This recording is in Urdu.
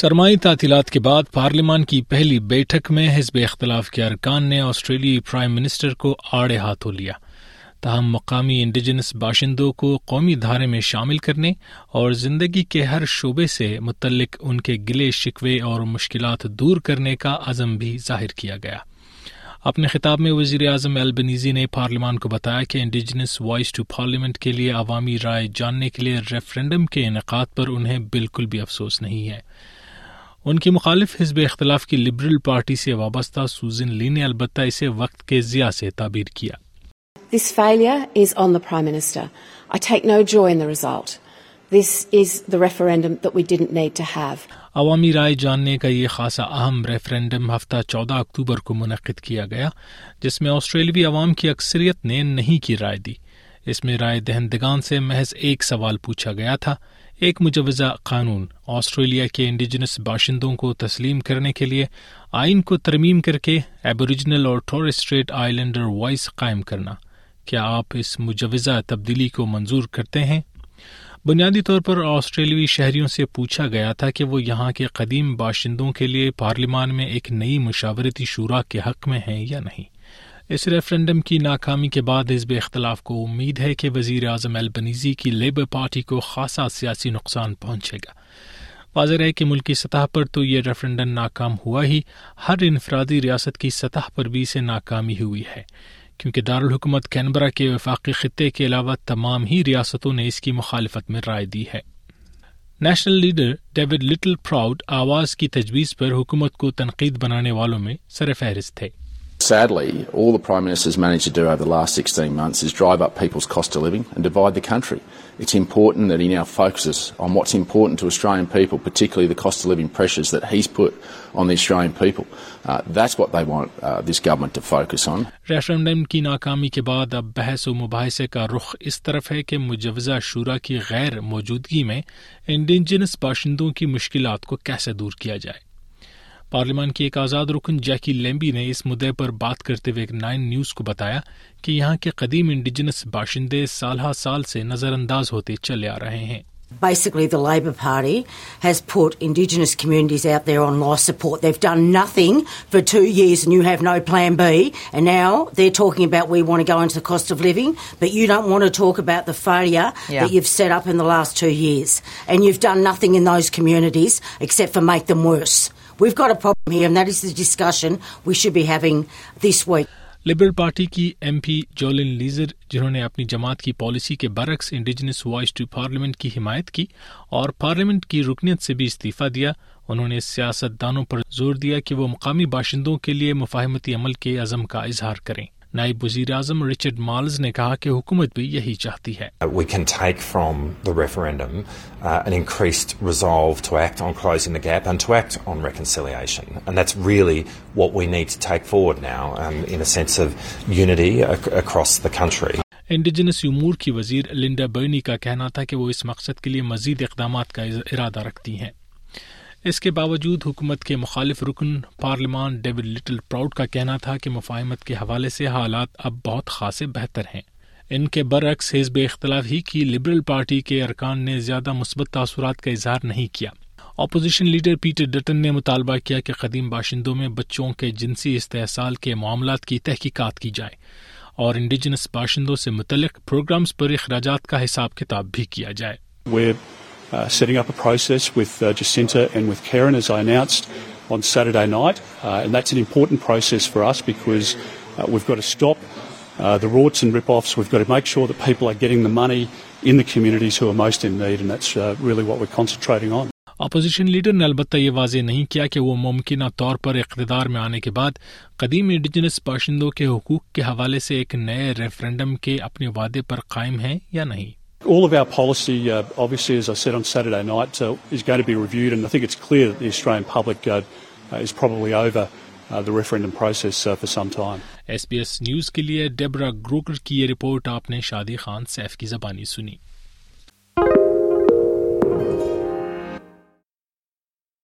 سرمائی تعطیلات کے بعد پارلیمان کی پہلی بیٹھک میں حزب اختلاف کے ارکان نے آسٹریلیائی پرائم منسٹر کو آڑے ہاتھوں لیا۔ تاہم مقامی انڈیجنس باشندوں کو قومی دھارے میں شامل کرنے اور زندگی کے ہر شعبے سے متعلق ان کے گلے شکوے اور مشکلات دور کرنے کا عزم بھی ظاہر کیا گیا۔ اپنے خطاب میں وزیر اعظم البنیزی نے پارلیمان کو بتایا کہ انڈیجنس وائس ٹو پارلیمنٹ کے لیے عوامی رائے جاننے کے لیے ریفرنڈم کے انعقاد پر انہیں بالکل بھی افسوس نہیں ہے۔ ان کی مخالف حزب اختلاف کی لبرل پارٹی سے وابستہ سوزن لی نے البتہ اسے وقت کے ضیاء سے تعبیر کیا This failure is on the Prime Minister. I take no joy in the result. This is the referendum that we didn't need to have. عوامی رائے جاننے کا یہ خاصا اہم ریفرنڈم ہفتہ چودہ اکتوبر کو منعقد کیا گیا جس میں آسٹریلوی عوام کی اکثریت نے نہیں کی رائے دی اس میں رائے دہندگان سے محض ایک سوال پوچھا گیا تھا ایک مجوزہ قانون آسٹریلیا کے انڈیجنس باشندوں کو تسلیم کرنے کے لیے آئین کو ترمیم کر کے ایبوریجنل اور ٹورسٹریٹ آئی لینڈر وائس قائم کرنا۔ کیا آپ اس مجوزہ تبدیلی کو منظور کرتے ہیں؟ بنیادی طور پر آسٹریلوی شہریوں سے پوچھا گیا تھا کہ وہ یہاں کے قدیم باشندوں کے لیے پارلیمان میں ایک نئی مشاورتی شورا کے حق میں ہیں یا نہیں۔ اس ریفرنڈم کی ناکامی کے بعد حزب اختلاف کو امید ہے کہ وزیر اعظم البنیزی کی لیبر پارٹی کو خاصا سیاسی نقصان پہنچے گا۔ واضح ہے کہ ملکی سطح پر تو یہ ریفرنڈم ناکام ہوا ہی، ہر انفرادی ریاست کی سطح پر بھی اسے ناکامی ہوئی ہے۔ کیونکہ دارالحکومت کینبرا کے وفاقی خطے کے علاوہ تمام ہی ریاستوں نے اس کی مخالفت میں رائے دی ہے۔ National leader David Littleproud آواز کی تجویز پر حکومت کو تنقید بنانے والوں میں سر فہرست تھے۔ Sadly, all the Prime Minister's managed to do over the last 16 months is drive up people's cost of living and divide the country. It's important that he now focuses on what's important to Australian people, particularly the cost of living pressures that he's put on the Australian people. Uh, that's what they want uh, this government to focus on. Referendum کی ناکامی کے بعد اب بحث و مباحثے کا رخ اس طرف ہے کہ مجوزہ شورا کی غیر موجودگی میں انڈینجنس باشندوں کی مشکلات کو کیسے دور کیا جائے پارلیمان کے آزاد رکن جیکی لیمبی نے بات کرتے ہوئے نائن نیوز کو بتایا کہ یہاں کے قدیم انڈیجنس باشندے سالہ سال سے نظر انداز ہوتے چلے آ رہے We've got a problem here, and that is the discussion we should be having this week. Liberal party کی ایم پی جولن لیزر جنہوں نے اپنی جماعت کی پالیسی کے برعکس انڈیجنس وائس ٹو پارلیمنٹ کی حمایت کی اور پارلیمنٹ کی رکنیت سے بھی استعفی دیا انہوں نے سیاست دانوں پر زور دیا کہ وہ مقامی باشندوں کے لیے مفاہمتی عمل کے عزم کا اظہار کریں نائب وزیر اعظم رچرڈ مالز نے کہا کہ حکومت بھی یہی چاہتی ہے۔ انڈیجنس یومور کی وزیر لنڈا برنی کا کہنا تھا کہ وہ اس مقصد کے لیے مزید اقدامات کا ارادہ رکھتی ہیں اس کے باوجود حکومت کے مخالف رکن پارلیمان ڈیوڈ لٹل پراؤڈ کا کہنا تھا کہ مفاہمت کے حوالے سے حالات اب بہت خاصے بہتر ہیں۔ ان کے برعکس حزب اختلاف ہی کی لبرل پارٹی کے ارکان نے زیادہ مثبت تاثرات کا اظہار نہیں کیا۔ اپوزیشن لیڈر پیٹر ڈٹن نے مطالبہ کیا کہ قدیم باشندوں میں بچوں کے جنسی استحصال کے معاملات کی تحقیقات کی جائے اور انڈیجنس باشندوں سے متعلق پروگرامز پر اخراجات کا حساب کتاب بھی کیا جائے۔ Uh, setting up a process with uh, Jacinta and with Karen, as I announced on Saturday night, uh, and that's an important process for us because uh, we've got to stop uh, the rorts and rip-offs. We've got to make sure that people are getting the money in the communities who are most in need, and that's uh, really what we're concentrating on. Opposition leader نے البتہ یہ واضح نہیں کیا کہ وہ ممکنہ طور پر اقتدار میں آنے کے بعد قدیم انڈیجنس باشندوں کے حقوق کے حوالے سے ایک نئے ریفرنڈم کے اپنے وعدے پر قائم ہیں یا نہیں All of our policy, uh, obviously, as I said on Saturday night, uh, is going to be reviewed, and I think it's clear that the Australian public uh, is probably over uh, the referendum process uh, for some time. S B S news کے لیے ڈیبرا گروکر کی یہ رپورٹ آپ نے شادی خان سیف کی زبانی سنی